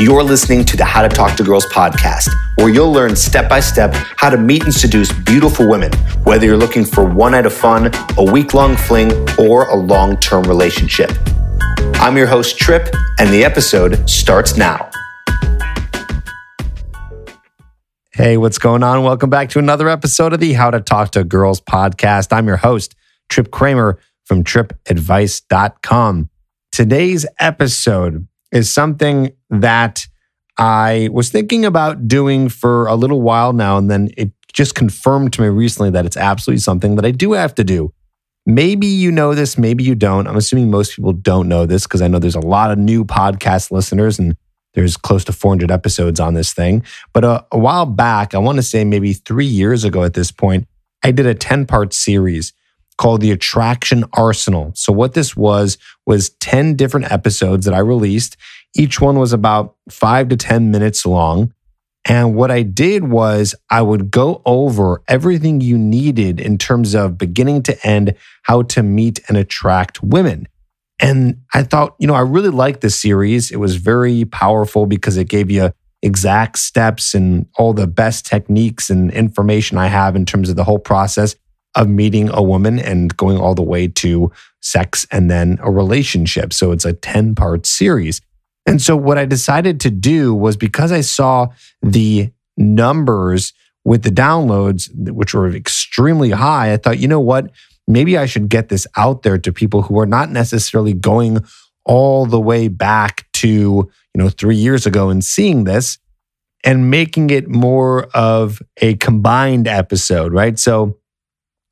You're listening to the How to Talk to Girls podcast, where you'll learn step by step how to meet and seduce beautiful women, whether you're looking for one night of fun, a week long fling, or a long term relationship. I'm your host, Trip, and the episode starts now. Hey, what's going on? Welcome back to another episode of the How to Talk to Girls podcast. I'm your host, Trip Kramer from tripadvice.com. Today's episode is something that I was thinking about doing for a little while now, and then it just confirmed to me recently that it's absolutely something that I do have to do. Maybe you know this, maybe you don't. I'm assuming most people don't know this because I know there's a lot of new podcast listeners and there's close to 400 episodes on this thing. But a, a while back, I want to say maybe three years ago at this point, I did a 10 part series called the Attraction Arsenal. So, what this was, was 10 different episodes that I released. Each one was about five to 10 minutes long. And what I did was I would go over everything you needed in terms of beginning to end, how to meet and attract women. And I thought, you know, I really liked this series. It was very powerful because it gave you exact steps and all the best techniques and information I have in terms of the whole process of meeting a woman and going all the way to sex and then a relationship. So it's a 10 part series. And so what I decided to do was because I saw the numbers with the downloads, which were extremely high, I thought, you know what? Maybe I should get this out there to people who are not necessarily going all the way back to, you know, three years ago and seeing this and making it more of a combined episode, right? So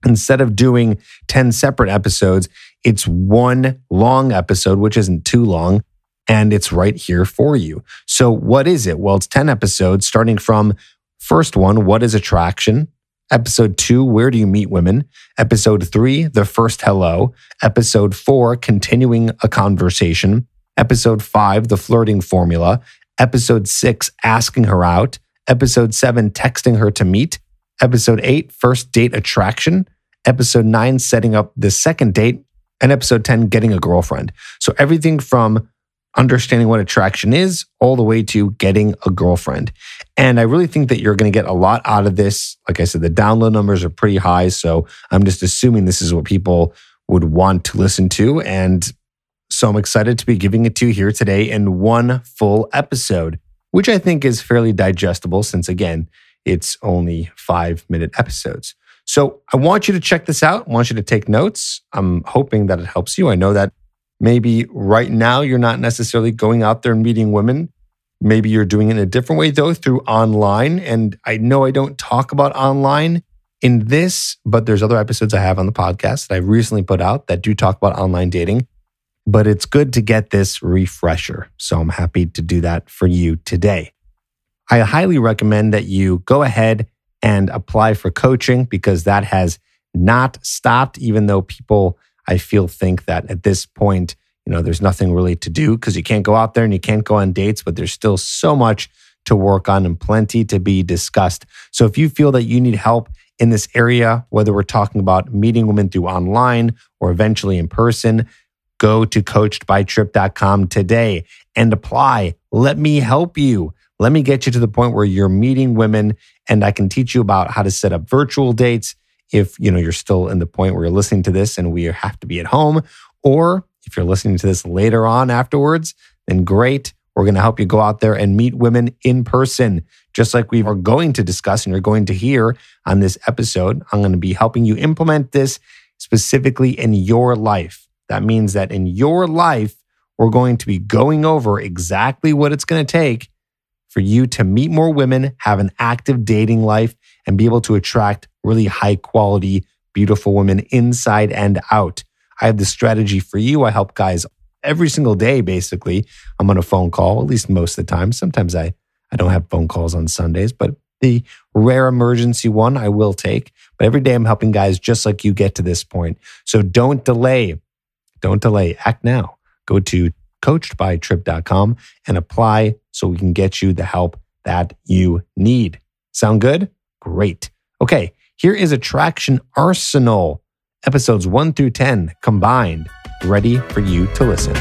instead of doing 10 separate episodes, it's one long episode, which isn't too long, and it's right here for you. So, what is it? Well, it's 10 episodes, starting from first one, What is Attraction? Episode two, Where do you meet women? Episode three, The first hello. Episode four, Continuing a conversation. Episode five, The flirting formula. Episode six, Asking her out. Episode seven, Texting her to meet. Episode eight, First date attraction episode nine, setting up the second date, and episode 10, getting a girlfriend. So everything from understanding what attraction is all the way to getting a girlfriend. And I really think that you're going to get a lot out of this. Like I said, the download numbers are pretty high. So I'm just assuming this is what people would want to listen to. And so I'm excited to be giving it to you here today in one full episode, which I think is fairly digestible since, again, it's only five minute episodes. So I want you to check this out. I want you to take notes. I'm hoping that it helps you. I know that maybe right now you're not necessarily going out there and meeting women. Maybe you're doing it in a different way, though, through online. And I know I don't talk about online in this, but there's other episodes I have on the podcast that I recently put out that do talk about online dating. But it's good to get this refresher. So I'm happy to do that for you today. I highly recommend that you go ahead and apply for coaching because that has not stopped, even though people, I feel, think that at this point, you know, there's nothing really to do because you can't go out there and you can't go on dates, but there's still so much to work on and plenty to be discussed. So if you feel that you need help in this area, whether we're talking about meeting women through online or eventually in person, go to coachedbytrip.com today and apply. Let me help you. Let me get you to the point where you're meeting women and I can teach you about how to set up virtual dates if you know you're still in the point where you're listening to this and we have to be at home or if you're listening to this later on afterwards, then great. We're going to help you go out there and meet women in person, just like we are going to discuss and you're going to hear on this episode. I'm going to be helping you implement this specifically in your life. That means that in your life, we're going to be going over exactly what it's going to take for you to meet more women, have an active dating life, and be able to attract really high quality, beautiful women inside and out. I have the strategy for you. I help guys every single day, basically. I'm on a phone call, at least most of the time. Sometimes I, I don't have phone calls on Sundays, but the rare emergency one I will take. But every day I'm helping guys just like you get to this point. So don't delay. Don't delay. Act now. Go to coachedbytrip.com and apply so we can get you the help that you need. Sound good? Great. Okay, here is Attraction Arsenal, episodes 1 through 10 combined, ready for you to listen.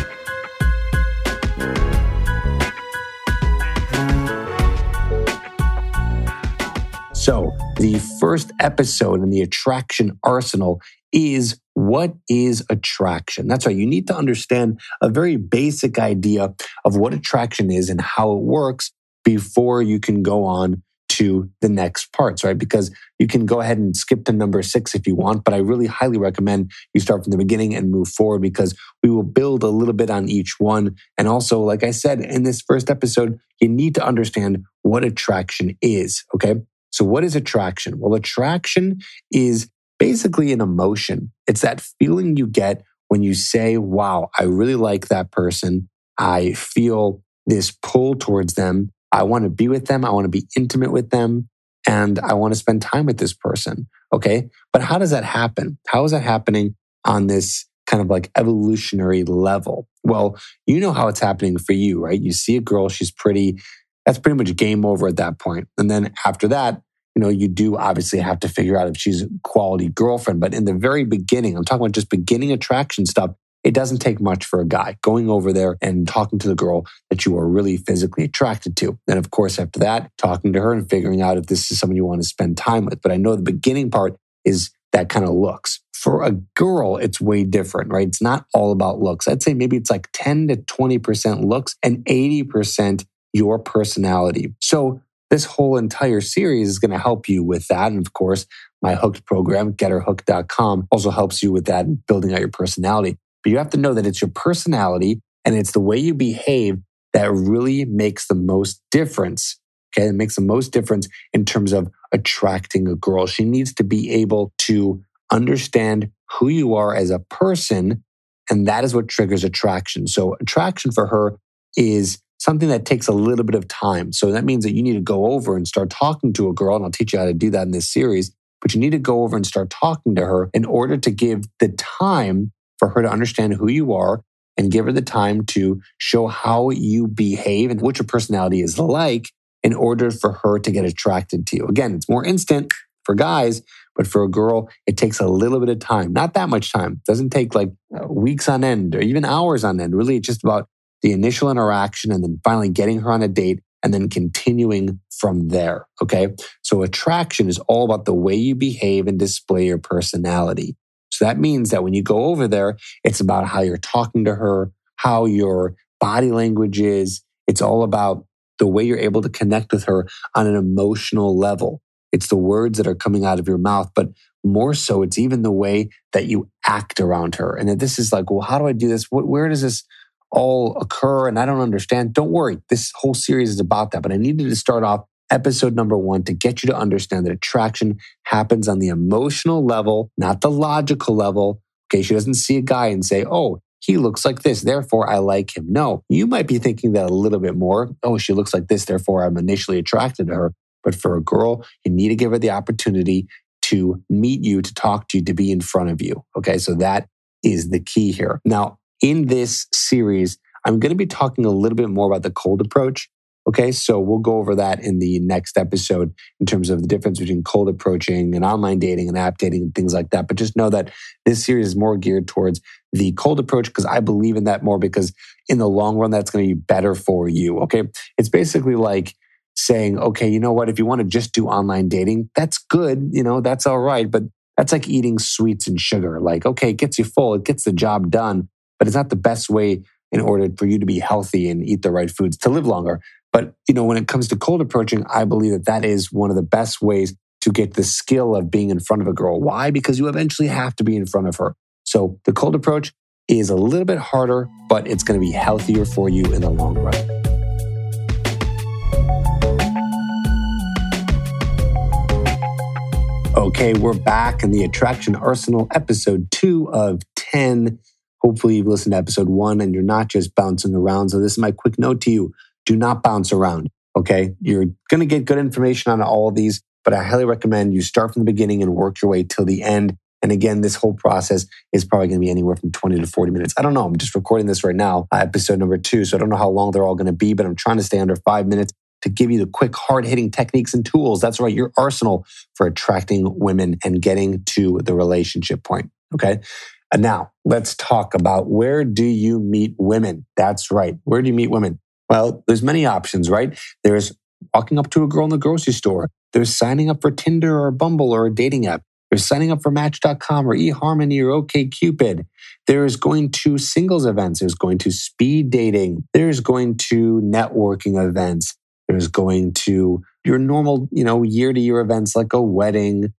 So, the first episode in the Attraction Arsenal is what is attraction? That's right. You need to understand a very basic idea of what attraction is and how it works before you can go on to the next parts, right? Because you can go ahead and skip to number six if you want, but I really highly recommend you start from the beginning and move forward because we will build a little bit on each one. And also, like I said in this first episode, you need to understand what attraction is, okay? So, what is attraction? Well, attraction is basically an emotion. It's that feeling you get when you say, wow, I really like that person. I feel this pull towards them. I want to be with them. I want to be intimate with them. And I want to spend time with this person. Okay. But how does that happen? How is that happening on this kind of like evolutionary level? Well, you know how it's happening for you, right? You see a girl, she's pretty. That's pretty much game over at that point. And then after that, you know, you do obviously have to figure out if she's a quality girlfriend. But in the very beginning, I'm talking about just beginning attraction stuff. It doesn't take much for a guy going over there and talking to the girl that you are really physically attracted to. Then, of course, after that, talking to her and figuring out if this is someone you want to spend time with. But I know the beginning part is that kind of looks. For a girl, it's way different, right? It's not all about looks. I'd say maybe it's like 10 to 20% looks and 80% your personality. So this whole entire series is going to help you with that. And of course, my hooked program, getherhooked.com, also helps you with that building out your personality. But you have to know that it's your personality and it's the way you behave that really makes the most difference. Okay. It makes the most difference in terms of attracting a girl. She needs to be able to understand who you are as a person. And that is what triggers attraction. So attraction for her is something that takes a little bit of time. So that means that you need to go over and start talking to a girl. And I'll teach you how to do that in this series. But you need to go over and start talking to her in order to give the time for her to understand who you are and give her the time to show how you behave and what your personality is like in order for her to get attracted to you. Again, it's more instant for guys, but for a girl, it takes a little bit of time, not that much time. It doesn't take like uh, weeks on end or even hours on end. Really, it's just about the initial interaction and then finally getting her on a date and then continuing from there. Okay. So attraction is all about the way you behave and display your personality. So that means that when you go over there, it's about how you're talking to her, how your body language is. It's all about the way you're able to connect with her on an emotional level. It's the words that are coming out of your mouth, but more so, it's even the way that you act around her. And that this is like, well, how do I do this? Where does this all occur? And I don't understand. Don't worry. This whole series is about that. But I needed to start off episode number one to get you to understand that attraction happens on the emotional level, not the logical level. Okay. She doesn't see a guy and say, oh, he looks like this, therefore I like him. No, you might be thinking that a little bit more. Oh, she looks like this, therefore I'm initially attracted to her. But for a girl, you need to give her the opportunity to meet you, to talk to you, to be in front of you. Okay. So that is the key here. Now, in this series, I'm going to be talking a little bit more about the cold approach. Okay, so we'll go over that in the next episode in terms of the difference between cold approaching and online dating and app dating and things like that. But just know that this series is more geared towards the cold approach because I believe in that more because in the long run, that's going to be better for you. Okay, it's basically like saying, okay, you know what, if you want to just do online dating, that's good, you know, that's all right. But that's like eating sweets and sugar. Like, okay, it gets you full, it gets the job done, but it's not the best way in order for you to be healthy and eat the right foods to live longer. But, you know, when it comes to cold approaching, I believe that that is one of the best ways to get the skill of being in front of a girl. Why? Because you eventually have to be in front of her. So the cold approach is a little bit harder, but it's going to be healthier for you in the long run. Okay, we're back in the Attraction Arsenal, episode two of 10 Hopefully, you've listened to episode one and you're not just bouncing around. So, this is my quick note to you do not bounce around. Okay. You're going to get good information on all of these, but I highly recommend you start from the beginning and work your way till the end. And again, this whole process is probably going to be anywhere from 20 to 40 minutes. I don't know. I'm just recording this right now, uh, episode number two. So I don't know how long they're all going to be, but I'm trying to stay under five minutes to give you the quick, hard hitting techniques and tools. That's right, your arsenal for attracting women and getting to the relationship point. Okay. And now let's talk about where do you meet women? That's right. Where do you meet women? Well, there's many options, right? There's walking up to a girl in the grocery store. They're signing up for Tinder or Bumble or a dating app. They're signing up for Match.com or eHarmony or OKCupid. There's going to singles events. There's going to speed dating. There's going to networking events. There's going to your normal, you know, year to year events like a wedding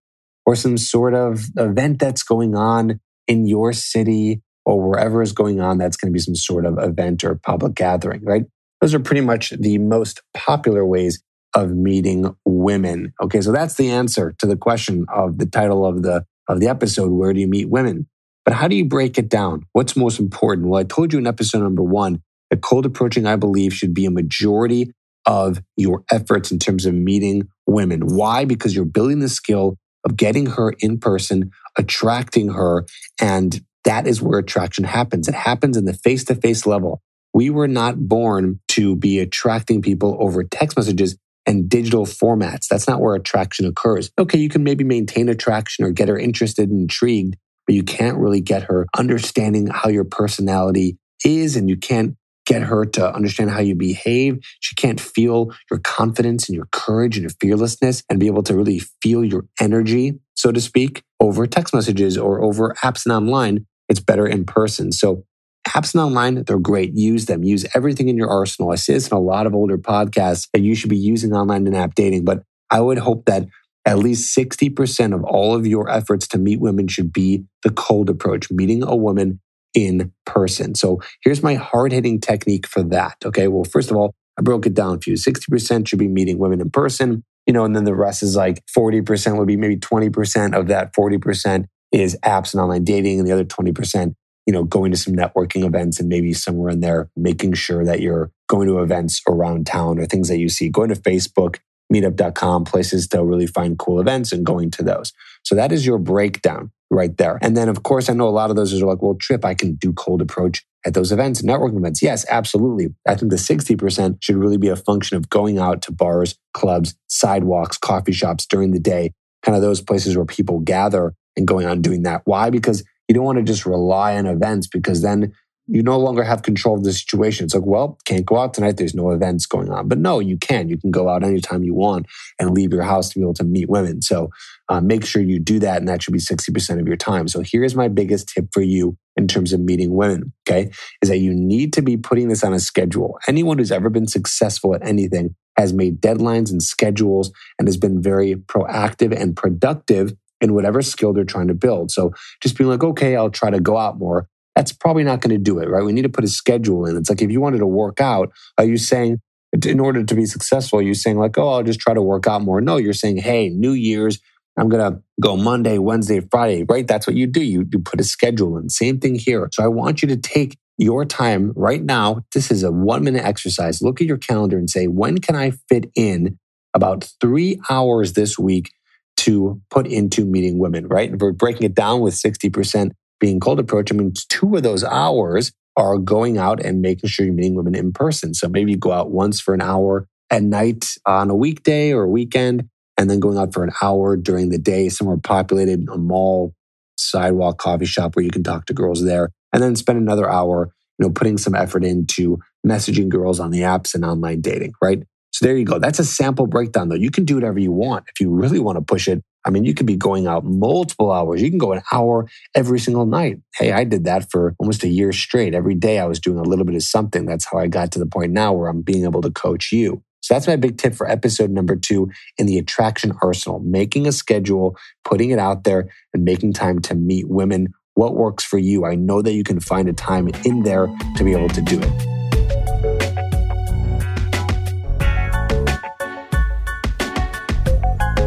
or some sort of event that's going on in your city or wherever is going on. That's going to be some sort of event or public gathering, right? Those are pretty much the most popular ways of meeting women. Okay, so that's the answer to the question of the title of the of the episode, where do you meet women? But how do you break it down? What's most important? Well, I told you in episode number 1 that cold approaching I believe should be a majority of your efforts in terms of meeting women. Why? Because you're building the skill of getting her in person, attracting her, and that is where attraction happens. It happens in the face to face level. We were not born to be attracting people over text messages and digital formats. That's not where attraction occurs. Okay, you can maybe maintain attraction or get her interested and intrigued, but you can't really get her understanding how your personality is and you can't get her to understand how you behave. She can't feel your confidence and your courage and your fearlessness and be able to really feel your energy, so to speak, over text messages or over apps and online. It's better in person. So apps and online, they're great. Use them. Use everything in your arsenal. I see this in a lot of older podcasts that you should be using online and app dating, but I would hope that at least 60% of all of your efforts to meet women should be the cold approach, meeting a woman in person. So here's my hard hitting technique for that. Okay. Well, first of all, I broke it down for you. 60% should be meeting women in person, you know, and then the rest is like 40% would be maybe 20% of that 40% is apps and online dating. And the other 20% you know, going to some networking events and maybe somewhere in there, making sure that you're going to events around town or things that you see, going to Facebook, meetup.com, places to really find cool events and going to those. So that is your breakdown right there. And then, of course, I know a lot of those are like, well, Trip, I can do cold approach at those events, networking events. Yes, absolutely. I think the 60% should really be a function of going out to bars, clubs, sidewalks, coffee shops during the day, kind of those places where people gather and going on doing that. Why? Because you don't want to just rely on events because then you no longer have control of the situation. It's like, well, can't go out tonight. There's no events going on. But no, you can. You can go out anytime you want and leave your house to be able to meet women. So uh, make sure you do that. And that should be 60% of your time. So here's my biggest tip for you in terms of meeting women. Okay. Is that you need to be putting this on a schedule. Anyone who's ever been successful at anything has made deadlines and schedules and has been very proactive and productive in whatever skill they're trying to build. So just being like, okay, I'll try to go out more. That's probably not going to do it, right? We need to put a schedule in. It's like if you wanted to work out, are you saying, in order to be successful, are you saying like, oh, I'll just try to work out more? No, you're saying, hey, New Year's, I'm going to go Monday, Wednesday, Friday, right? That's what you do. You, you put a schedule in. Same thing here. So I want you to take your time right now. This is a one minute exercise. Look at your calendar and say, when can I fit in about three hours this week to put into meeting women, right? If we're breaking it down with 60% being cold approach, I mean, two of those hours are going out and making sure you're meeting women in person. So maybe you go out once for an hour at night on a weekday or a weekend, and then going out for an hour during the day, somewhere populated, a mall, sidewalk, coffee shop where you can talk to girls there, and then spend another hour, you know, putting some effort into messaging girls on the apps and online dating, right? So there you go. That's a sample breakdown, though. You can do whatever you want. If you really want to push it, I mean, you could be going out multiple hours. You can go an hour every single night. Hey, I did that for almost a year straight. Every day I was doing a little bit of something. That's how I got to the point now where I'm being able to coach you. So that's my big tip for episode number two in the attraction arsenal making a schedule, putting it out there, and making time to meet women. What works for you? I know that you can find a time in there to be able to do it.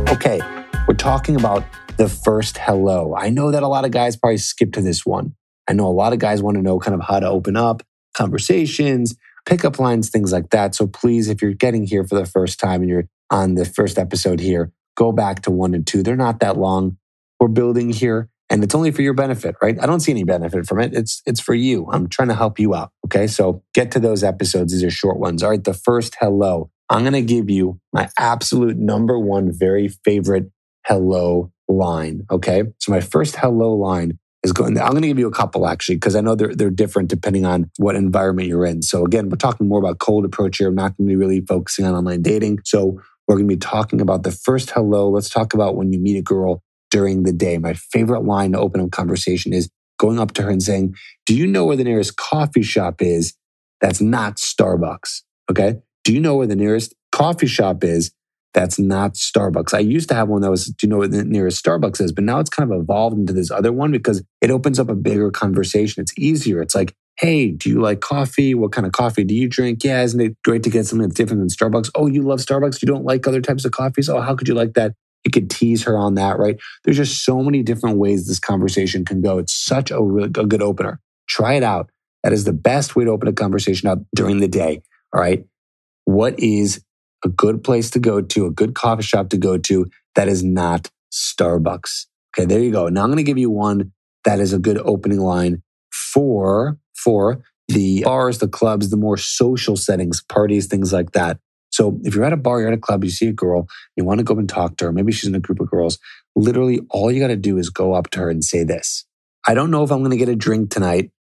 Okay, we're talking about the first hello. I know that a lot of guys probably skip to this one. I know a lot of guys want to know kind of how to open up conversations, pickup lines, things like that. So please, if you're getting here for the first time and you're on the first episode here, go back to one and two. They're not that long. We're building here and it's only for your benefit, right? I don't see any benefit from it. It's it's for you. I'm trying to help you out. Okay. So get to those episodes. These are short ones. All right. The first hello. I'm going to give you my absolute number one, very favorite hello line. Okay. So my first hello line is going, I'm going to give you a couple actually, because I know they're, they're different depending on what environment you're in. So again, we're talking more about cold approach here. I'm not going to be really focusing on online dating. So We're going to be talking about the first hello. Let's talk about when you meet a girl during the day. My favorite line to open a conversation is going up to her and saying, Do you know where the nearest coffee shop is that's not Starbucks? Okay. Do you know where the nearest coffee shop is that's not Starbucks? I used to have one that was, Do you know where the nearest Starbucks is? But now it's kind of evolved into this other one because it opens up a bigger conversation. It's easier. It's like, Hey, do you like coffee? What kind of coffee do you drink? Yeah, isn't it great to get something that's different than Starbucks? Oh, you love Starbucks? You don't like other types of coffees? Oh, how could you like that? You could tease her on that, right? There's just so many different ways this conversation can go. It's such a, really, a good opener. Try it out. That is the best way to open a conversation up during the day. All right. What is a good place to go to, a good coffee shop to go to that is not Starbucks? Okay, there you go. Now I'm going to give you one that is a good opening line for for the bars, the clubs, the more social settings, parties, things like that. So if you're at a bar, you're at a club, you see a girl, you want to go and talk to her, maybe she's in a group of girls, literally all you got to do is go up to her and say this. I don't know if I'm going to get a drink tonight,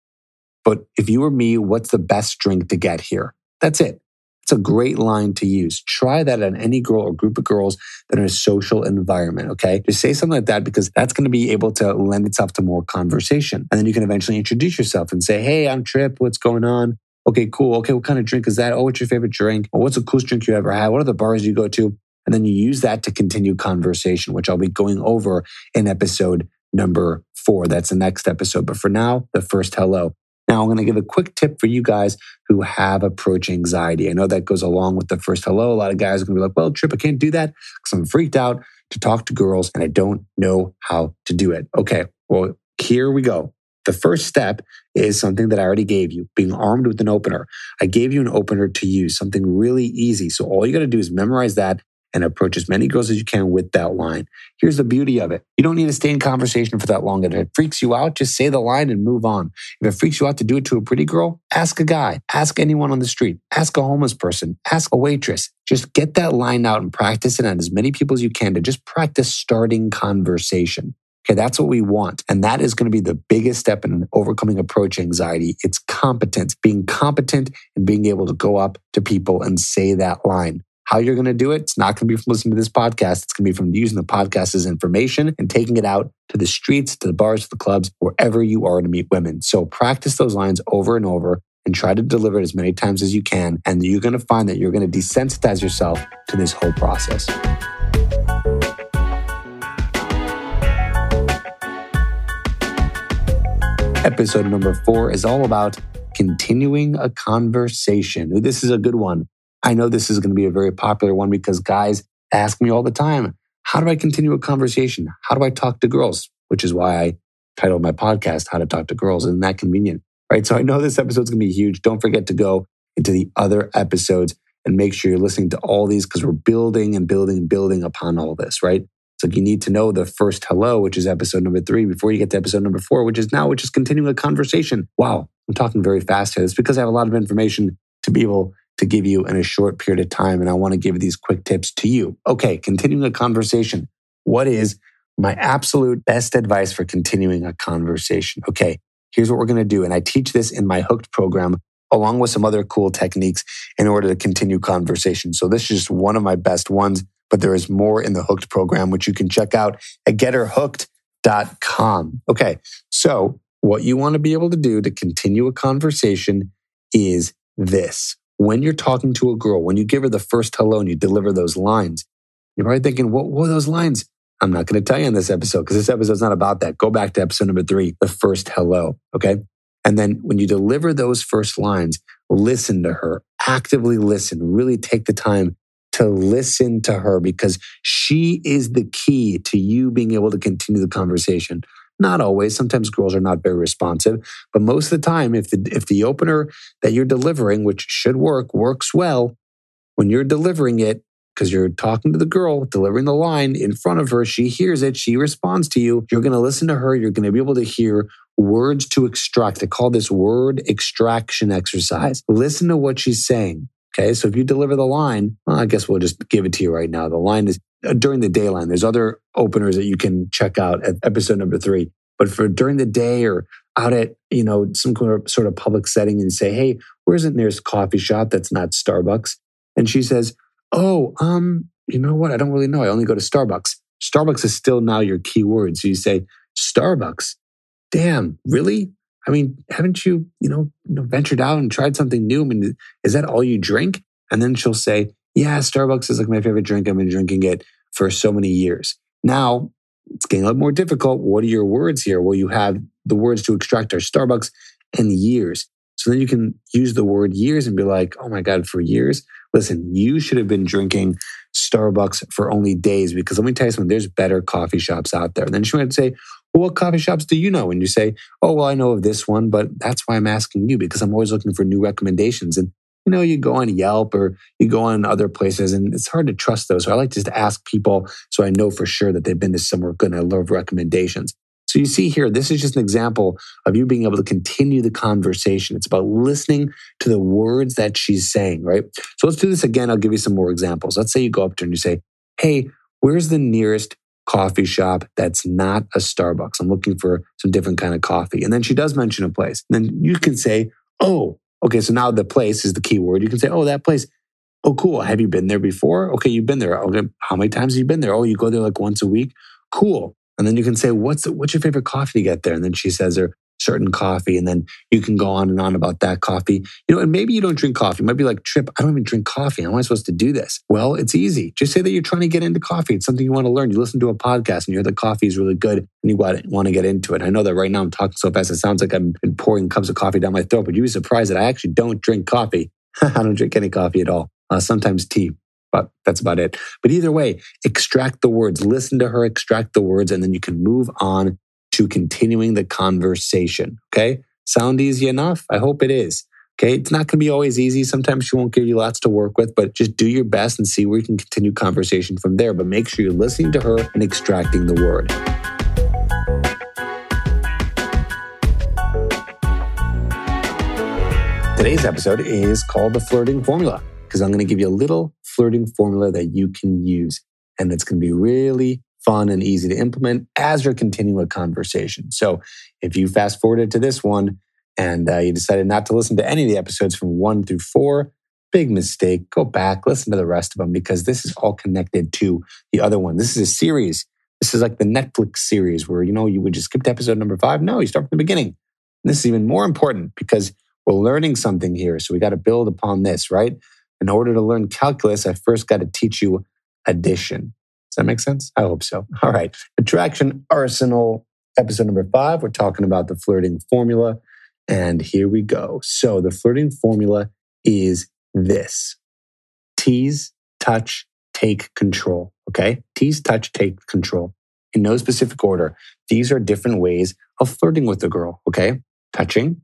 but if you were me, what's the best drink to get here? That's it. It's a great line to use. Try that on any girl or group of girls that are in a social environment. Okay. Just say something like that because that's going to be able to lend itself to more conversation. And then you can eventually introduce yourself and say, Hey, I'm Trip. What's going on? Okay, cool. Okay, what kind of drink is that? Oh, what's your favorite drink? Well, what's the coolest drink you ever had? What are the bars you go to? And then you use that to continue conversation, which I'll be going over in episode number four. That's the next episode. But for now, the first hello. Now, I'm going to give a quick tip for you guys who have approach anxiety. I know that goes along with the first hello. A lot of guys are going to be like, well, Trip, I can't do that because I'm freaked out to talk to girls and I don't know how to do it. Okay, well, here we go. The first step is something that I already gave you being armed with an opener. I gave you an opener to use, something really easy. So all you got to do is memorize that and approach as many girls as you can with that line. Here's the beauty of it. You don't need to stay in conversation for that long. If it freaks you out, just say the line and move on. If it freaks you out to do it to a pretty girl, ask a guy, ask anyone on the street, ask a homeless person, ask a waitress. Just get that line out and practice it on as many people as you can to just practice starting conversation. Okay, that's what we want. And that is going to be the biggest step in overcoming approach anxiety. It's competence, being competent and being able to go up to people and say that line. How you're going to do it, it's not going to be from listening to this podcast. It's going to be from using the podcast as information and taking it out to the streets, to the bars, to the clubs, wherever you are to meet women. So practice those lines over and over and try to deliver it as many times as you can. And you're going to find that you're going to desensitize yourself to this whole process. Episode number four is all about continuing a conversation. This is a good one. I know this is going to be a very popular one because guys ask me all the time, how do I continue a conversation? How do I talk to girls? Which is why I titled my podcast, How to Talk to Girls. Isn't that convenient? Right. So I know this episode's going to be huge. Don't forget to go into the other episodes and make sure you're listening to all these because we're building and building and building upon all this, right? So you need to know the first hello, which is episode number three, before you get to episode number four, which is now, which is continuing a conversation. Wow, I'm talking very fast here. It's because I have a lot of information to be able to give you in a short period of time. And I want to give these quick tips to you. Okay, continuing a conversation. What is my absolute best advice for continuing a conversation? Okay, here's what we're going to do. And I teach this in my Hooked program along with some other cool techniques in order to continue conversation. So this is just one of my best ones but there is more in the Hooked program, which you can check out at getherhooked.com. Okay, so what you want to be able to do to continue a conversation is this. When you're talking to a girl, when you give her the first hello and you deliver those lines, you're probably thinking, what were those lines? I'm not going to tell you in this episode because this episode's not about that. Go back to episode number three, the first hello. Okay. And then when you deliver those first lines, listen to her, actively listen, really take the time to listen to her because she is the key to you being able to continue the conversation. Not always. Sometimes girls are not very responsive, but most of the time, if the if the opener that you're delivering, which should work, works well, when you're delivering it, because you're talking to the girl, delivering the line in front of her, she hears it, she responds to you. You're going to listen to her. You're going to be able to hear words to extract. They call this word extraction exercise. Listen to what she's saying. Okay. So if you deliver the line, well, I guess we'll just give it to you right now. The line is during the day line. There's other openers that you can check out at episode number three. But for during the day or out at, you know, some sort of public setting and say, hey, where's the nearest coffee shop that's not Starbucks? And she says, oh, um, you know what? I don't really know. I only go to Starbucks. Starbucks is still now your keyword. So you say, Starbucks. Damn, really? I mean, haven't you, you know, ventured out and tried something new? I mean, is that all you drink? And then she'll say, Yeah, Starbucks is like my favorite drink. I've been drinking it for so many years. Now it's getting a little more difficult. What are your words here? Well, you have the words to extract are Starbucks and years. So then you can use the word years and be like, oh my God, for years? Listen, you should have been drinking Starbucks for only days because let me tell you something, there's better coffee shops out there. And then she might say, well, what coffee shops do you know? And you say, oh, well, I know of this one, but that's why I'm asking you because I'm always looking for new recommendations. And you know, you go on Yelp or you go on other places and it's hard to trust those. So I like to just ask people so I know for sure that they've been to somewhere good and I love recommendations. So you see here, this is just an example of you being able to continue the conversation. It's about listening to the words that she's saying, right? So let's do this again. I'll give you some more examples. Let's say you go up to her and you say, Hey, where's the nearest coffee shop that's not a Starbucks? I'm looking for some different kind of coffee. And then she does mention a place. And then you can say, Oh, Okay, so now the place is the key word. You can say, oh, that place. Oh, cool. Have you been there before? Okay, you've been there. Okay, how many times have you been there? Oh, you go there like once a week. Cool. And then you can say, what's the, what's your favorite coffee to get there? And then she says her certain coffee, and then you can go on and on about that coffee. You know, and maybe you don't drink coffee. You might be like, Trip, I don't even drink coffee. How am I supposed to do this? Well, it's easy. Just say that you're trying to get into coffee. It's something you want to learn. You listen to a podcast and you hear that coffee is really good and you want to get into it. I know that right now I'm talking so fast, it sounds like I'm pouring cups of coffee down my throat, but you'd be surprised that I actually don't drink coffee. I don't drink any coffee at all. Uh, sometimes tea, but that's about it. But either way, extract the words, listen to her, extract the words, and then you can move on to continuing the conversation. Okay. Sound easy enough? I hope it is. Okay. It's not going to be always easy. Sometimes she won't give you lots to work with, but just do your best and see where you can continue conversation from there. But make sure you're listening to her and extracting the word. Today's episode is called the flirting formula because I'm going to give you a little flirting formula that you can use. And it's going to be really fun and easy to implement as you're continuing a conversation. So if you fast forwarded to this one and uh, you decided not to listen to any of the episodes from one through four, big mistake. Go back, listen to the rest of them because this is all connected to the other one. This is a series. This is like the Netflix series where, you know, you would just skip to episode number five. No, you start from the beginning. And this is even more important because we're learning something here. So we got to build upon this, right? In order to learn calculus, I first got to teach you addition. Does that make sense? I hope so. All right. Attraction Arsenal, episode number five. We're talking about the flirting formula. And here we go. So the flirting formula is this tease, touch, take control. Okay. Tease, touch, take control. In no specific order. These are different ways of flirting with the girl. Okay. Touching,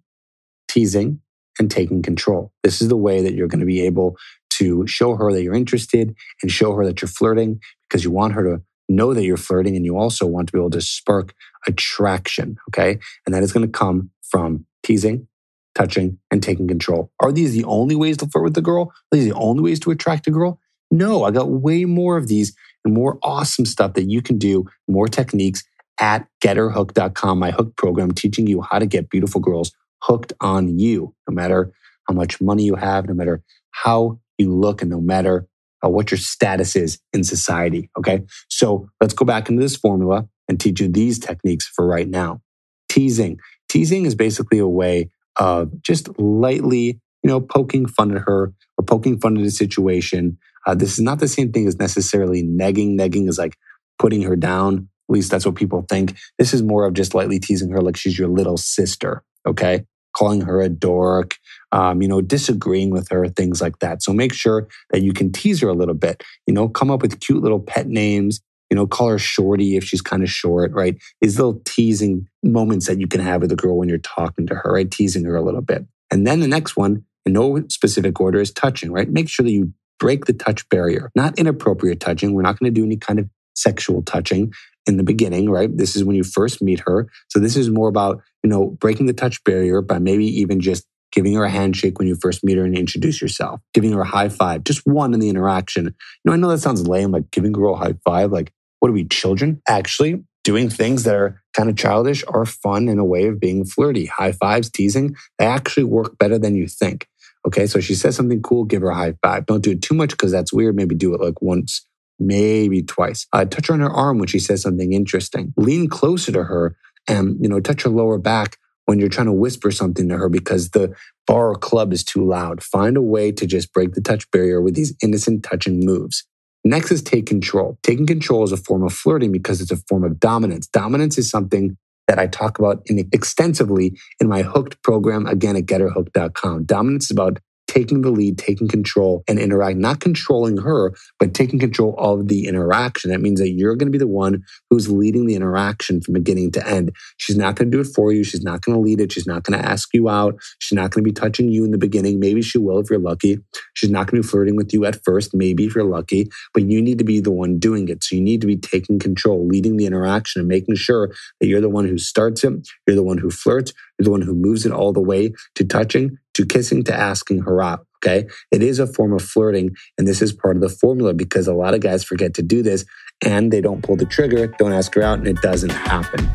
teasing, and taking control. This is the way that you're going to be able to show her that you're interested and show her that you're flirting because you want her to know that you're flirting and you also want to be able to spark attraction. Okay. And that is going to come from teasing, touching, and taking control. Are these the only ways to flirt with the girl? Are these the only ways to attract a girl? No, I got way more of these and more awesome stuff that you can do, more techniques at getherhooked.com, my hook program, teaching you how to get beautiful girls hooked on you, no matter how much money you have, no matter how you look and no matter uh, what your status is in society. Okay. So let's go back into this formula and teach you these techniques for right now. Teasing. Teasing is basically a way of just lightly, you know, poking fun at her or poking fun at a situation. Uh, this is not the same thing as necessarily negging. Negging is like putting her down. At least that's what people think. This is more of just lightly teasing her like she's your little sister. Okay calling her a dork, um, you know, disagreeing with her, things like that. So make sure that you can tease her a little bit, you know, come up with cute little pet names, you know, call her shorty if she's kind of short, right? These little teasing moments that you can have with a girl when you're talking to her, right? Teasing her a little bit. And then the next one, in no specific order, is touching, right? Make sure that you break the touch barrier, not inappropriate touching. We're not going to do any kind of sexual touching in the beginning, right? This is when you first meet her. So this is more about, you know, breaking the touch barrier by maybe even just giving her a handshake when you first meet her and introduce yourself, giving her a high five, just one in the interaction. You know, I know that sounds lame, like giving a girl a high five. Like, what are we, children? Actually, doing things that are kind of childish are fun in a way of being flirty. High fives, teasing, they actually work better than you think. Okay, so she says something cool, give her a high five. Don't do it too much because that's weird. Maybe do it like once maybe twice. Touch her on her arm when she says something interesting. Lean closer to her and, you know, touch her lower back when you're trying to whisper something to her because the bar or club is too loud. Find a way to just break the touch barrier with these innocent touching moves. Next is take control. Taking control is a form of flirting because it's a form of dominance. Dominance is something that I talk about in extensively in my hooked program, again at getherhooked.com. Dominance is about taking the lead, taking control and interact, not controlling her, but taking control of the interaction. That means that you're going to be the one who's leading the interaction from beginning to end. She's not going to do it for you. She's not going to lead it. She's not going to ask you out. She's not going to be touching you in the beginning. Maybe she will if you're lucky. She's not going to be flirting with you at first, maybe if you're lucky, but you need to be the one doing it. So you need to be taking control, leading the interaction and making sure that you're the one who starts it. You're the one who flirts. You're the one who moves it all the way to touching to kissing to asking her out. Okay. It is a form of flirting. And this is part of the formula because a lot of guys forget to do this and they don't pull the trigger, don't ask her out, and it doesn't happen.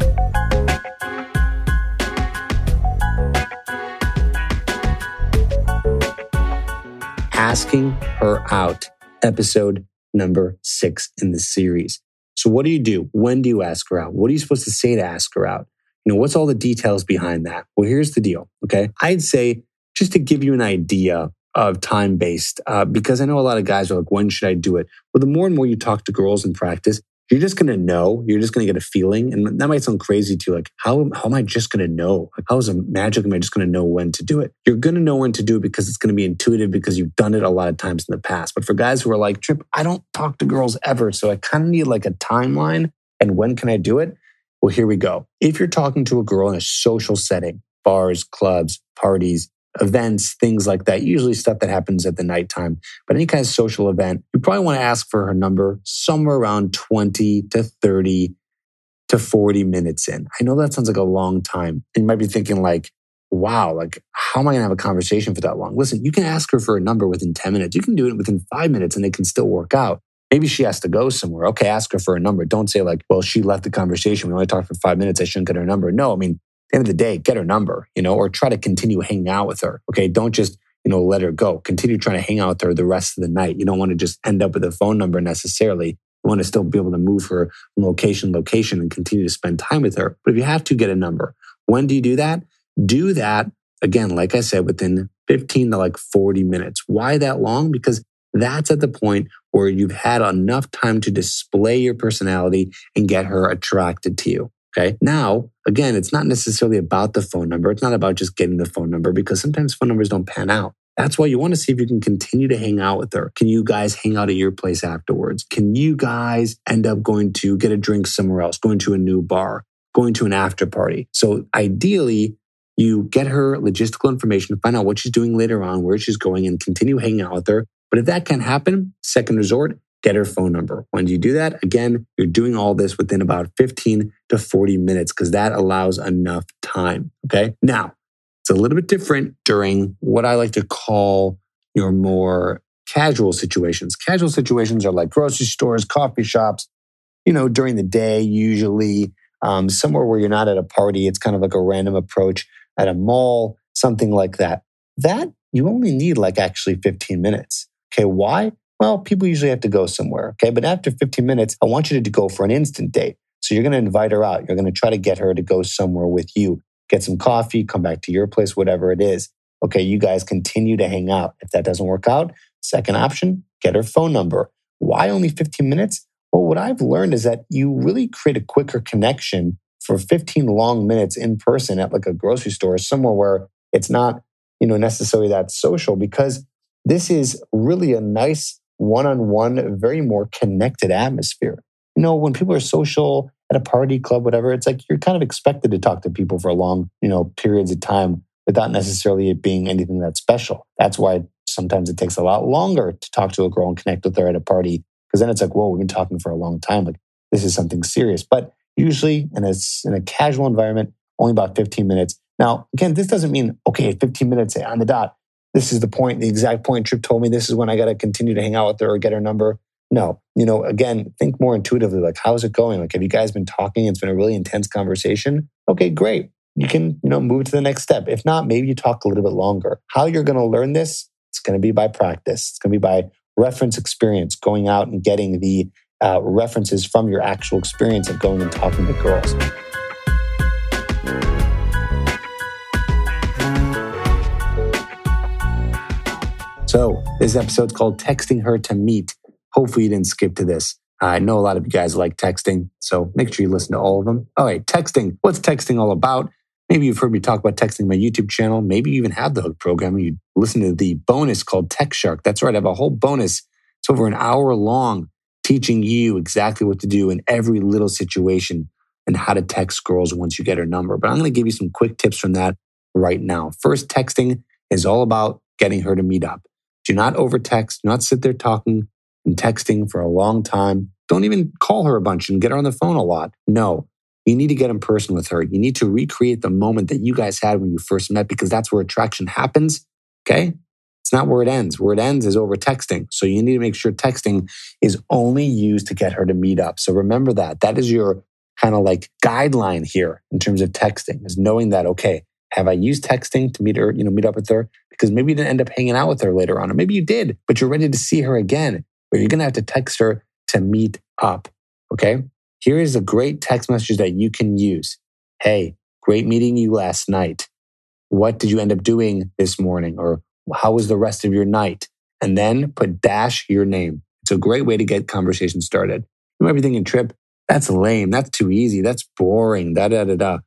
Asking her out, episode number six in the series. So, what do you do? When do you ask her out? What are you supposed to say to ask her out? You know, what's all the details behind that? Well, here's the deal. Okay. I'd say just to give you an idea of time based, uh, because I know a lot of guys are like, when should I do it? Well, the more and more you talk to girls in practice, you're just going to know. You're just going to get a feeling. And that might sound crazy to you. Like, how, how am I just going to know? Like, how is it magic? Am I just going to know when to do it? You're going to know when to do it because it's going to be intuitive because you've done it a lot of times in the past. But for guys who are like, Trip, I don't talk to girls ever. So I kind of need like a timeline. And when can I do it? Well, here we go. If you're talking to a girl in a social setting, bars, clubs, parties, events, things like that, usually stuff that happens at the nighttime. But any kind of social event, you probably want to ask for her number somewhere around 20 to 30 to 40 minutes in. I know that sounds like a long time. And you might be thinking like, wow, like how am I going to have a conversation for that long? Listen, you can ask her for a number within 10 minutes. You can do it within five minutes and it can still work out. Maybe she has to go somewhere. Okay, ask her for a number. Don't say like, well, she left the conversation. We only talked for five minutes. I shouldn't get her number. No, I mean, the end of the day, get her number, you know, or try to continue hanging out with her. Okay. Don't just, you know, let her go. Continue trying to hang out with her the rest of the night. You don't want to just end up with a phone number necessarily. You want to still be able to move her from location location and continue to spend time with her. But if you have to get a number, when do you do that? Do that again, like I said, within 15 to like 40 minutes. Why that long? Because that's at the point where you've had enough time to display your personality and get her attracted to you. Okay. Now, again, it's not necessarily about the phone number. It's not about just getting the phone number because sometimes phone numbers don't pan out. That's why you want to see if you can continue to hang out with her. Can you guys hang out at your place afterwards? Can you guys end up going to get a drink somewhere else, going to a new bar, going to an after party? So ideally, you get her logistical information, to find out what she's doing later on, where she's going, and continue hanging out with her. But if that can't happen, second resort, get her phone number. When you do that, again, you're doing all this within about 15 to 40 minutes because that allows enough time. Okay. Now, it's a little bit different during what I like to call your more casual situations. Casual situations are like grocery stores, coffee shops, you know, during the day, usually um, somewhere where you're not at a party. It's kind of like a random approach at a mall, something like that. That you only need like actually 15 minutes. Okay. Why? Well, people usually have to go somewhere. Okay. But after 15 minutes, I want you to go for an instant date. So you're going to invite her out. You're going to try to get her to go somewhere with you, get some coffee, come back to your place, whatever it is. Okay. You guys continue to hang out. If that doesn't work out, second option, get her phone number. Why only 15 minutes? Well, what I've learned is that you really create a quicker connection for 15 long minutes in person at like a grocery store, somewhere where it's not, you know, necessarily that social because this is really a nice one on one, very more connected atmosphere. You know, when people are social at a party, club, whatever, it's like you're kind of expected to talk to people for long, you know, periods of time without necessarily it being anything that special. That's why sometimes it takes a lot longer to talk to a girl and connect with her at a party because then it's like, whoa, we've been talking for a long time. Like this is something serious. But usually in a, in a casual environment, only about 15 minutes. Now, again, this doesn't mean, okay, 15 minutes on the dot, this is the point, the exact point Trip told me this is when I got to continue to hang out with her or get her number. No, you know, again, think more intuitively. Like, how's it going? Like, have you guys been talking? It's been a really intense conversation. Okay, great. You can, you know, move to the next step. If not, maybe you talk a little bit longer. How you're going to learn this, it's going to be by practice. It's going to be by reference experience, going out and getting the uh, references from your actual experience of going and talking to girls. So, this episode's called Texting Her to Meet. Hopefully, you didn't skip to this. I know a lot of you guys like texting, so make sure you listen to all of them. All right, texting. What's texting all about? Maybe you've heard me talk about texting my YouTube channel. Maybe you even have the Hook program you listen to the bonus called Text Shark. That's right, I have a whole bonus. It's over an hour long teaching you exactly what to do in every little situation and how to text girls once you get her number. But I'm going to give you some quick tips from that right now. First, texting is all about getting her to meet up. Do not over text, do not sit there talking and texting for a long time. Don't even call her a bunch and get her on the phone a lot. No, you need to get in person with her. You need to recreate the moment that you guys had when you first met because that's where attraction happens. Okay. It's not where it ends. Where it ends is over texting. So you need to make sure texting is only used to get her to meet up. So remember that. That is your kind of like guideline here in terms of texting is knowing that, okay, have I used texting to meet her, you know, meet up with her? Because maybe you didn't end up hanging out with her later on, or maybe you did, but you're ready to see her again, but you're going to have to text her to meet up. Okay. Here is a great text message that you can use. Hey, great meeting you last night. What did you end up doing this morning? Or how was the rest of your night? And then put dash your name. It's a great way to get conversation started. You might be thinking, Trip, that's lame. That's too easy. That's boring. Da da da da.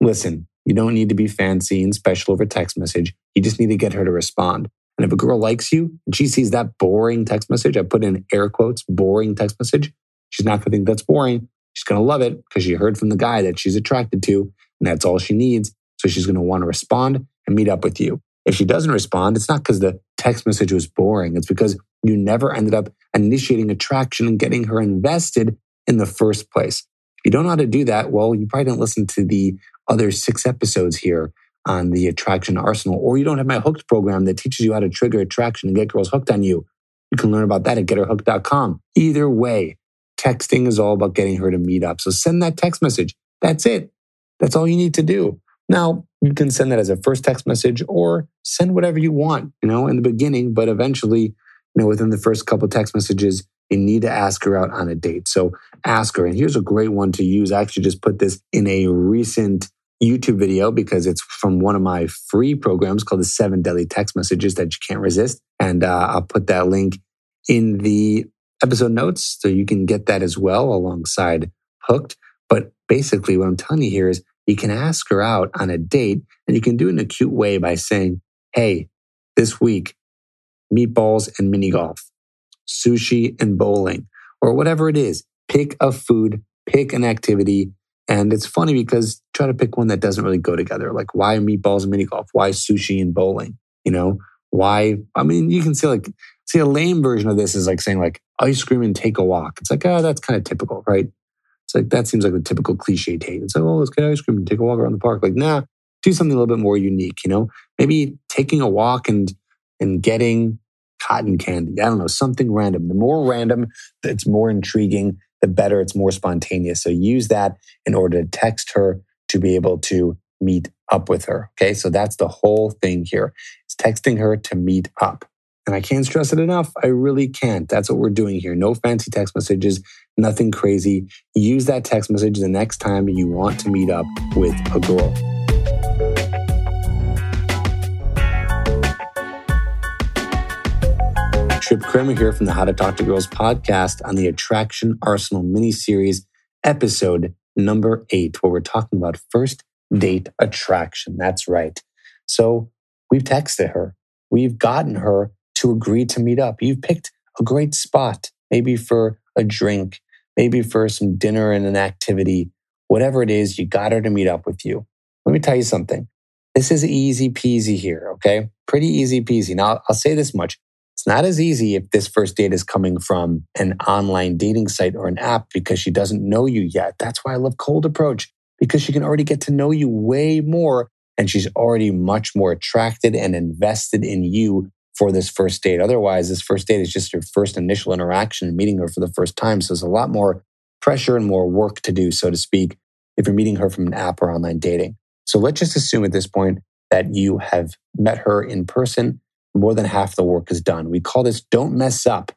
Listen, you don't need to be fancy and special over text message. You just need to get her to respond. And if a girl likes you and she sees that boring text message, I put in air quotes, boring text message, she's not going to think that's boring. She's going to love it because she heard from the guy that she's attracted to, and that's all she needs. So she's going to want to respond and meet up with you. If she doesn't respond, it's not because the text message was boring. It's because you never ended up initiating attraction and getting her invested in the first place. If you don't know how to do that, well, you probably didn't listen to the other six episodes here on the attraction arsenal, or you don't have my hooked program that teaches you how to trigger attraction and get girls hooked on you. You can learn about that at getherhooked.com. Either way, texting is all about getting her to meet up. So send that text message. That's it. That's all you need to do. Now, you can send that as a first text message or send whatever you want, you know, in the beginning, but eventually, you know, within the first couple text messages, you need to ask her out on a date. So ask her. And here's a great one to use. I actually just put this in a recent YouTube video because it's from one of my free programs called the seven deadly text messages that you can't resist. And uh, I'll put that link in the episode notes so you can get that as well alongside Hooked. But basically, what I'm telling you here is you can ask her out on a date and you can do it in a cute way by saying, Hey, this week, meatballs and mini golf, sushi and bowling, or whatever it is. Pick a food, pick an activity. And it's funny because try to pick one that doesn't really go together. Like why meatballs and mini golf? Why sushi and bowling? You know, why? I mean, you can see like, see a lame version of this is like saying like ice cream and take a walk. It's like, oh, that's kind of typical, right? It's like, that seems like the typical cliche take. It's like, oh, let's get ice cream and take a walk around the park. Like, nah, do something a little bit more unique, you know? Maybe taking a walk and, and getting cotton candy. I don't know, something random. The more random, it's more intriguing, the better, it's more spontaneous. So use that in order to text her to be able to meet up with her. Okay. So that's the whole thing here. It's texting her to meet up. And I can't stress it enough. I really can't. That's what we're doing here. No fancy text messages, nothing crazy. Use that text message the next time you want to meet up with a girl. Trip Kramer here from the How to Talk to Girls podcast on the Attraction Arsenal mini series, episode number eight, where we're talking about first date attraction. That's right. So we've texted her, we've gotten her to agree to meet up. You've picked a great spot, maybe for a drink, maybe for some dinner and an activity, whatever it is, you got her to meet up with you. Let me tell you something. This is easy peasy here, okay? Pretty easy peasy. Now, I'll say this much. It's not as easy if this first date is coming from an online dating site or an app because she doesn't know you yet. That's why I love cold approach because she can already get to know you way more and she's already much more attracted and invested in you for this first date. Otherwise, this first date is just your first initial interaction and meeting her for the first time. So there's a lot more pressure and more work to do, so to speak, if you're meeting her from an app or online dating. So let's just assume at this point that you have met her in person more than half the work is done. We call this don't mess up.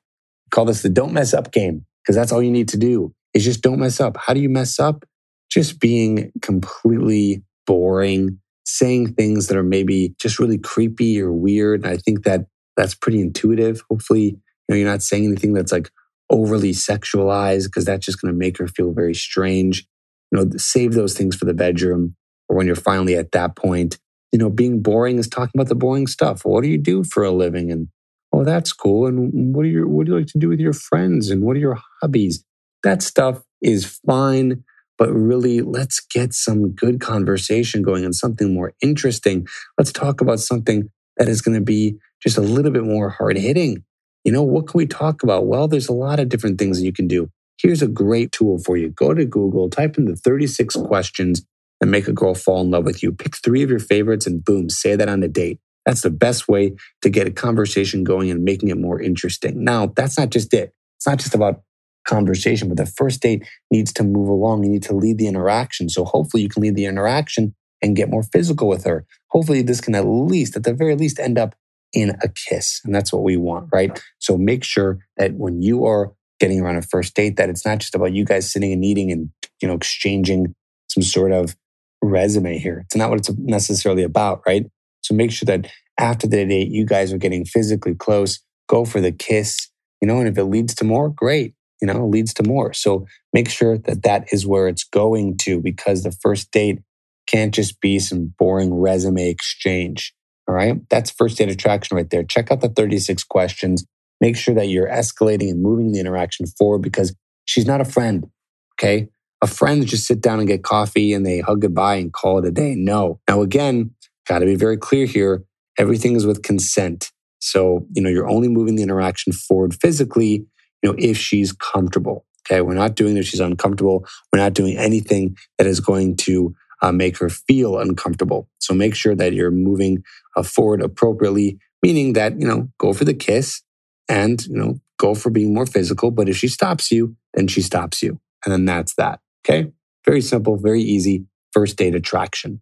We call this the don't mess up game because that's all you need to do is just don't mess up. How do you mess up? Just being completely boring, saying things that are maybe just really creepy or weird. And I think that that's pretty intuitive. Hopefully, you know, you're not saying anything that's like overly sexualized because that's just going to make her feel very strange. You know, save those things for the bedroom or when you're finally at that point. You know, being boring is talking about the boring stuff. What do you do for a living? And oh, that's cool. And what do you what do you like to do with your friends? And what are your hobbies? That stuff is fine, but really, let's get some good conversation going and something more interesting. Let's talk about something that is going to be just a little bit more hard hitting. You know, what can we talk about? Well, there's a lot of different things that you can do. Here's a great tool for you. Go to Google, type in the 36 questions and make a girl fall in love with you. Pick three of your favorites and boom, say that on a date. That's the best way to get a conversation going and making it more interesting. Now, that's not just it. It's not just about conversation, but the first date needs to move along. You need to lead the interaction. So hopefully you can lead the interaction and get more physical with her. Hopefully this can at least, at the very least, end up in a kiss. And that's what we want, right? So make sure that when you are getting around a first date, that it's not just about you guys sitting and eating and, you know, exchanging some sort of resume here. It's not what it's necessarily about, right? So make sure that after the date, you guys are getting physically close. Go for the kiss, you know, and if it leads to more, great, you know, it leads to more. So make sure that that is where it's going to because the first date can't just be some boring resume exchange. All right. That's first date attraction right there. Check out the 36 questions. Make sure that you're escalating and moving the interaction forward because she's not a friend. Okay. A friend just sit down and get coffee and they hug goodbye and call it a day. No. Now, again, got to be very clear here. Everything is with consent. So, you know, you're only moving the interaction forward physically, you know, if she's comfortable. Okay. We're not doing this. She's uncomfortable. We're not doing anything that is going to uh, make her feel uncomfortable. So make sure that you're moving uh, forward appropriately, meaning that, you know, go for the kiss and, you know, go for being more physical. But if she stops you, then she stops you. And then that's that. Okay. Very simple, very easy first date attraction.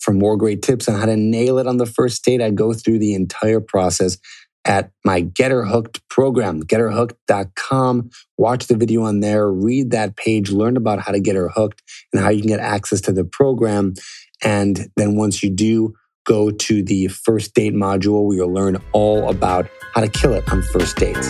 For more great tips on how to nail it on the first date, I go through the entire process at my Get Her Hooked program, getherhooked.com. Watch the video on there, read that page, learn about how to get her hooked and how you can get access to the program. And then once you do, go to the first date module where you'll learn all about how to kill it on first dates.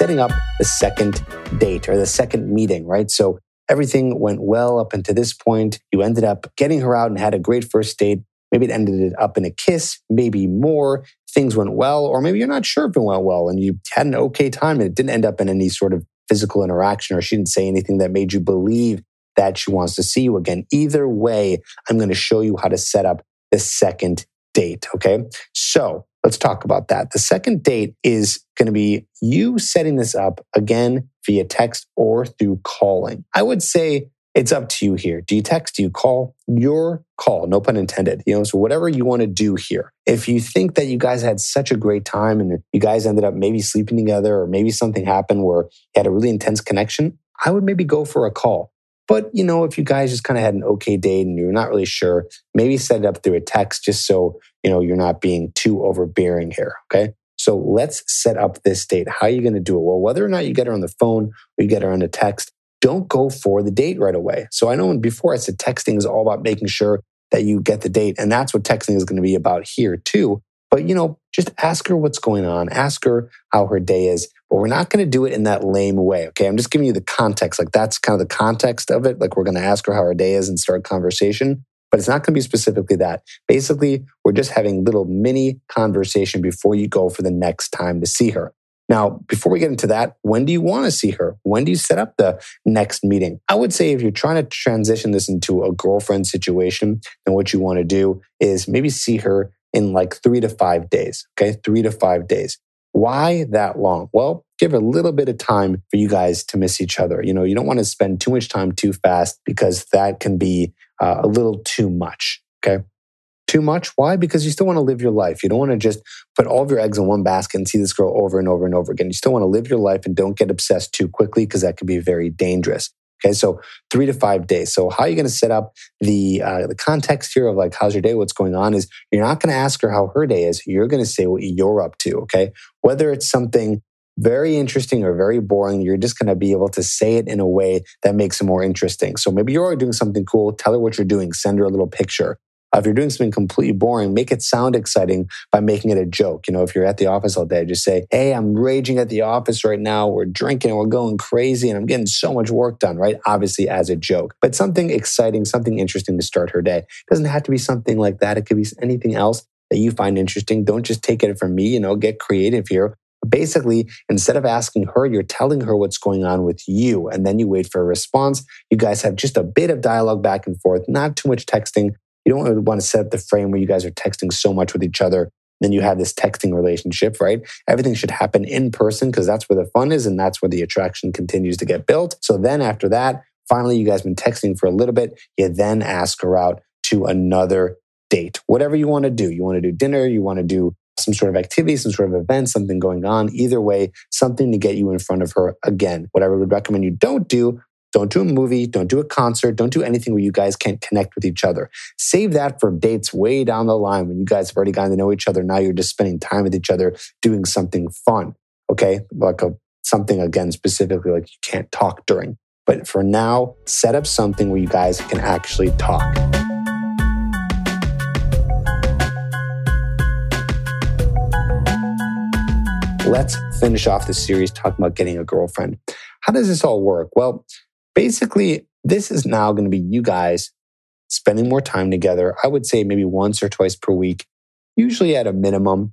Setting up the second date or the second meeting, right? So everything went well up until this point. You ended up getting her out and had a great first date. Maybe it ended up in a kiss, maybe more. Things went well, or maybe you're not sure if it went well and you had an okay time and it didn't end up in any sort of physical interaction or she didn't say anything that made you believe that she wants to see you again. Either way, I'm going to show you how to set up the second date. Okay. So let's talk about that. The second date is going to be you setting this up again via text or through calling. I would say it's up to you here. Do you text? Do you call? Your call, no pun intended. You know, so whatever you want to do here. If you think that you guys had such a great time and you guys ended up maybe sleeping together or maybe something happened where you had a really intense connection, I would maybe go for a call. But, you know, if you guys just kind of had an okay date and you're not really sure, maybe set it up through a text just so, you know, you're not being too overbearing here. Okay. So let's set up this date. How are you going to do it? Well, whether or not you get her on the phone or you get her on a text, don't go for the date right away. So I know before I said texting is all about making sure that you get the date. And that's what texting is going to be about here too. But, you know, just ask her what's going on. Ask her how her day is. But we're not going to do it in that lame way. Okay. I'm just giving you the context. Like that's kind of the context of it. Like we're going to ask her how her day is and start a conversation but it's not going to be specifically that. Basically, we're just having little mini conversation before you go for the next time to see her. Now, before we get into that, when do you want to see her? When do you set up the next meeting? I would say if you're trying to transition this into a girlfriend situation, then what you want to do is maybe see her in like three to five days. Okay. Three to five days. Why that long? Well, give a little bit of time for you guys to miss each other. You know, you don't want to spend too much time too fast because that can be uh, a little too much. Okay. Too much. Why? Because you still want to live your life. You don't want to just put all of your eggs in one basket and see this girl over and over and over again. You still want to live your life and don't get obsessed too quickly because that can be very dangerous. Okay, so three to five days. So how are you going to set up the uh, the context here of like how's your day, what's going on? Is you're not going to ask her how her day is. You're going to say what you're up to. Okay, whether it's something very interesting or very boring, you're just going to be able to say it in a way that makes it more interesting. So maybe you're doing something cool. Tell her what you're doing. Send her a little picture. Uh, if you're doing something completely boring, make it sound exciting by making it a joke. You know, if you're at the office all day, just say, Hey, I'm raging at the office right now. We're drinking, we're going crazy, and I'm getting so much work done, right? Obviously, as a joke, but something exciting, something interesting to start her day. It doesn't have to be something like that. It could be anything else that you find interesting. Don't just take it from me, you know, get creative here. Basically, instead of asking her, you're telling her what's going on with you, and then you wait for a response. You guys have just a bit of dialogue back and forth, not too much texting, you don't want to set up the frame where you guys are texting so much with each other. Then you have this texting relationship, right? Everything should happen in person because that's where the fun is and that's where the attraction continues to get built. So then after that, finally, you guys been texting for a little bit. You then ask her out to another date, whatever you want to do. You want to do dinner, you want to do some sort of activity, some sort of event, something going on. Either way, something to get you in front of her again. What I would recommend you don't do don't do a movie, don't do a concert, don't do anything where you guys can't connect with each other. Save that for dates way down the line when you guys have already gotten to know each other. Now you're just spending time with each other doing something fun. Okay. Like a, something again, specifically like you can't talk during. But for now, set up something where you guys can actually talk. Let's finish off the series talking about getting a girlfriend. How does this all work? Well, basically, this is now going to be you guys spending more time together. I would say maybe once or twice per week, usually at a minimum.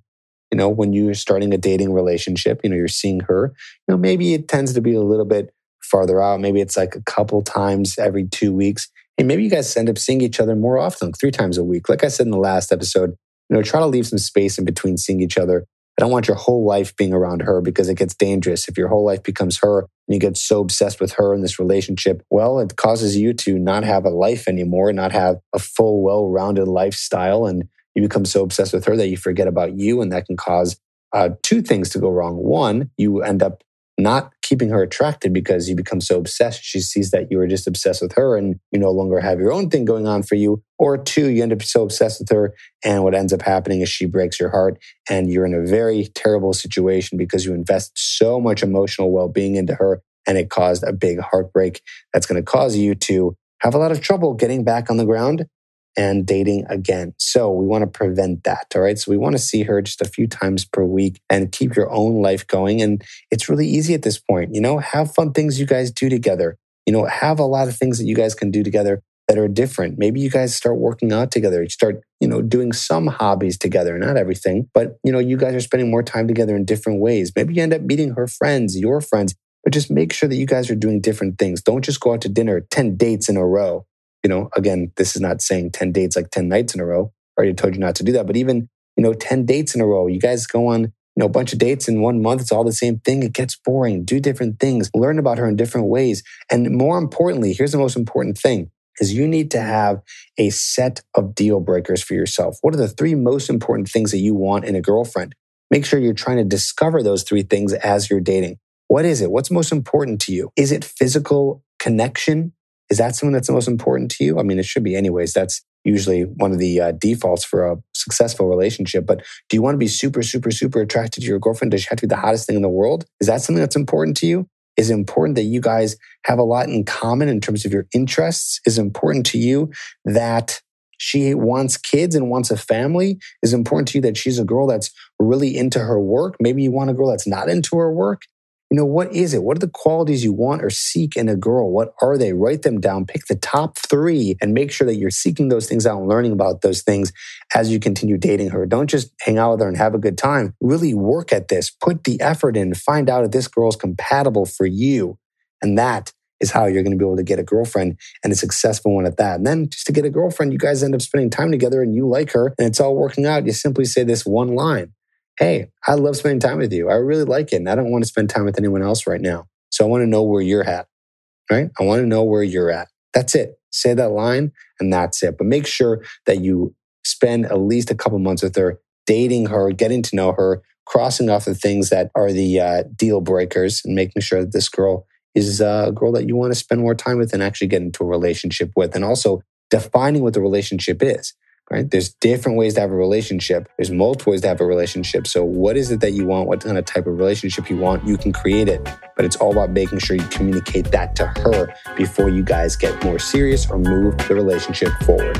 You know, when you're starting a dating relationship, you know, you're seeing her, you know, maybe it tends to be a little bit farther out. Maybe it's like a couple times every two weeks. And maybe you guys end up seeing each other more often, like three times a week. Like I said in the last episode, you know, try to leave some space in between seeing each other. I don't want your whole life being around her because it gets dangerous. If your whole life becomes her and you get so obsessed with her in this relationship, well, it causes you to not have a life anymore, not have a full, well rounded lifestyle. And you become so obsessed with her that you forget about you. And that can cause uh, two things to go wrong. One, you end up not keeping her attracted because you become so obsessed. She sees that you are just obsessed with her and you no longer have your own thing going on for you. Or two, you end up so obsessed with her. And what ends up happening is she breaks your heart and you're in a very terrible situation because you invest so much emotional well being into her and it caused a big heartbreak that's going to cause you to have a lot of trouble getting back on the ground and dating again. So we want to prevent that. All right. So we want to see her just a few times per week and keep your own life going. And it's really easy at this point. You know, have fun things you guys do together. You know, have a lot of things that you guys can do together that are different. Maybe you guys start working out together. You start, you know, doing some hobbies together, not everything, but you know, you guys are spending more time together in different ways. Maybe you end up meeting her friends, your friends, but just make sure that you guys are doing different things. Don't just go out to dinner 10 dates in a row you know, again, this is not saying 10 dates like 10 nights in a row. I already told you not to do that. But even, you know, 10 dates in a row, you guys go on, you know, a bunch of dates in one month. It's all the same thing. It gets boring. Do different things. Learn about her in different ways. And more importantly, here's the most important thing is you need to have a set of deal breakers for yourself. What are the three most important things that you want in a girlfriend? Make sure you're trying to discover those three things as you're dating. What is it? What's most important to you? Is it physical connection? Is that something that's the most important to you? I mean, it should be, anyways. That's usually one of the uh, defaults for a successful relationship. But do you want to be super, super, super attracted to your girlfriend? Does she have to be the hottest thing in the world? Is that something that's important to you? Is it important that you guys have a lot in common in terms of your interests? Is it important to you that she wants kids and wants a family? Is it important to you that she's a girl that's really into her work? Maybe you want a girl that's not into her work you know, what is it? What are the qualities you want or seek in a girl? What are they? Write them down, pick the top three, and make sure that you're seeking those things out and learning about those things as you continue dating her. Don't just hang out with her and have a good time. Really work at this, put the effort in, find out if this girl is compatible for you. And that is how you're going to be able to get a girlfriend and a successful one at that. And then just to get a girlfriend, you guys end up spending time together and you like her and it's all working out. You simply say this one line hey, I love spending time with you. I really like it. And I don't want to spend time with anyone else right now. So I want to know where you're at, right? I want to know where you're at. That's it. Say that line and that's it. But make sure that you spend at least a couple months with her, dating her, getting to know her, crossing off the things that are the uh, deal breakers and making sure that this girl is a girl that you want to spend more time with and actually get into a relationship with. And also defining what the relationship is, right? There's different ways to have a relationship. There's multiple ways to have a relationship. So what is it that you want? What kind of type of relationship you want? You can create it, but it's all about making sure you communicate that to her before you guys get more serious or move the relationship forward.